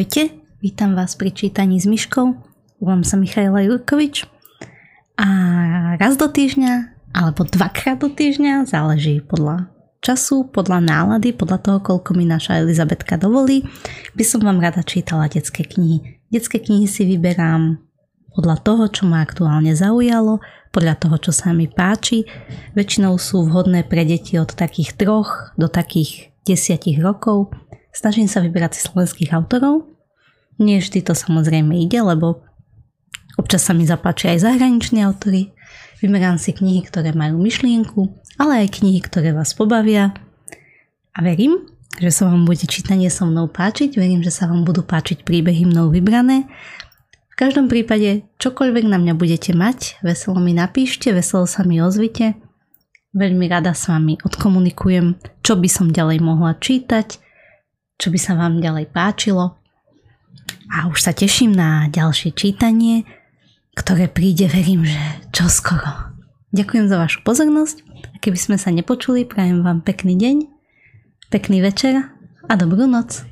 Ahojte, vítam vás pri čítaní s myškou. Volám sa Michaela Jurkovič a raz do týždňa alebo dvakrát do týždňa, záleží podľa času, podľa nálady, podľa toho, koľko mi naša Elizabetka dovolí, by som vám rada čítala detské knihy. Detské knihy si vyberám podľa toho, čo ma aktuálne zaujalo, podľa toho, čo sa mi páči. Väčšinou sú vhodné pre deti od takých troch do takých desiatich rokov Snažím sa vyberať si slovenských autorov. Nie vždy to samozrejme ide, lebo občas sa mi zapáčia aj zahraniční autory. Vymerám si knihy, ktoré majú myšlienku, ale aj knihy, ktoré vás pobavia. A verím, že sa vám bude čítanie so mnou páčiť, verím, že sa vám budú páčiť príbehy mnou vybrané. V každom prípade, čokoľvek na mňa budete mať, veselo mi napíšte, veselo sa mi ozvite. Veľmi rada s vami odkomunikujem, čo by som ďalej mohla čítať, čo by sa vám ďalej páčilo. A už sa teším na ďalšie čítanie, ktoré príde, verím, že čoskoro. Ďakujem za vašu pozornosť a keby sme sa nepočuli, prajem vám pekný deň, pekný večer a dobrú noc.